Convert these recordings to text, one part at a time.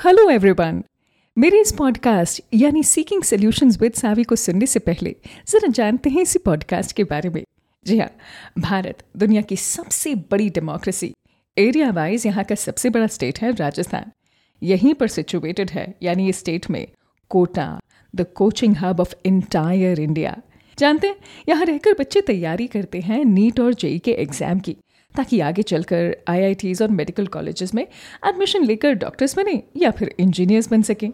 Hello everyone मेरे इस podcast यानी सीकिंग सॉल्यूशंस विद सावी को सुनने से पहले, जरा जानते हैं इसी पॉडकास्ट के बारे में। जी हाँ भारत, दुनिया की सबसे बड़ी डेमोक्रेसी एरिया वाइज यहाँ का सबसे बड़ा स्टेट है राजस्थान। यहीं पर सिचुएटेड है, यानी इस स्टेट में, Kota the coaching hub of entire India जानते हैं, यहाँ रहकर बच्चे तैयारी करते हैं, नीट और जेई के एग्ज़ाम की। ताकि आगे चलकर आईआईटीज और मेडिकल कॉलेजेस में एडमिशन लेकर डॉक्टर्स बने या फिर इंजीनियर्स बन सकें।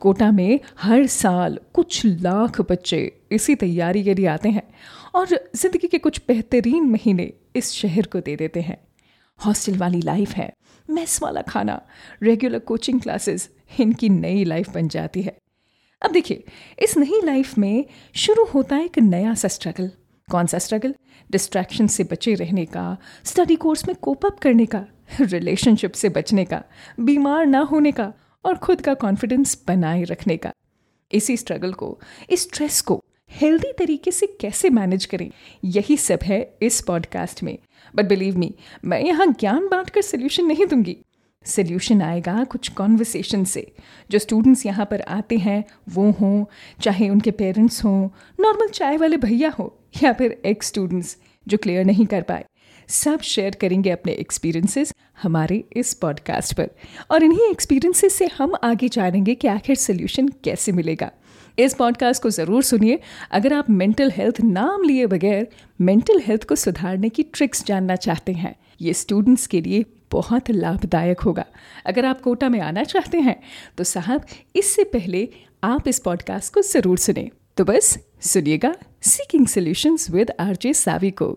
कोटा में हर साल कुछ लाख बच्चे इसी तैयारी के लिए आते हैं और ज़िंदगी के कुछ बेहतरीन महीने इस शहर को दे देते हैं। हॉस्टल वाली लाइफ है मेस वाला खाना रेगुलर कोचिंग क्लासेस इनकी नई लाइफ बन जाती है। अब देखिए, इस नई लाइफ में शुरू होता है एक नया सा स्ट्रगल कौन सा स्ट्रगल डिस्ट्रैक्शन से बचे रहने का स्टडी कोर्स में कोप अप करने का रिलेशनशिप से बचने का, बीमार ना होने का और खुद का कॉन्फिडेंस बनाए रखने का। इसी स्ट्रगल को, इस स्ट्रेस को हेल्दी तरीके से कैसे मैनेज करें? यही सब है इस पॉडकास्ट में। बट बिलीव मी मैं यहाँ ज्ञान बांट कर सोल्यूशन नहीं दूँगी। सोल्यूशन आएगा कुछ कॉन्वर्सेशन से। जो स्टूडेंट्स यहाँ पर आते हैं, वो हों, चाहे उनके पेरेंट्स हों नॉर्मल चाय वाले भैया हो, या फिर एक्स स्टूडेंट्स जो क्लियर नहीं कर पाए। सब शेयर करेंगे अपने एक्सपीरियंसेस हमारे इस पॉडकास्ट पर। और इन्हीं एक्सपीरियंसेस से हम आगे जानेंगे कि आखिर सोल्यूशन कैसे मिलेगा। इस पॉडकास्ट को ज़रूर सुनिए। अगर आप मेंटल हेल्थ नाम लिए बगैर मेंटल हेल्थ को सुधारने की ट्रिक्स जानना चाहते हैं, ये स्टूडेंट्स के लिए बहुत लाभदायक होगा। अगर आप कोटा में आना चाहते हैं तो साहब, इससे पहले आप इस पॉडकास्ट को ज़रूर सुने। तो बस सुनिएगा seeking solutions with RJ Saavi को।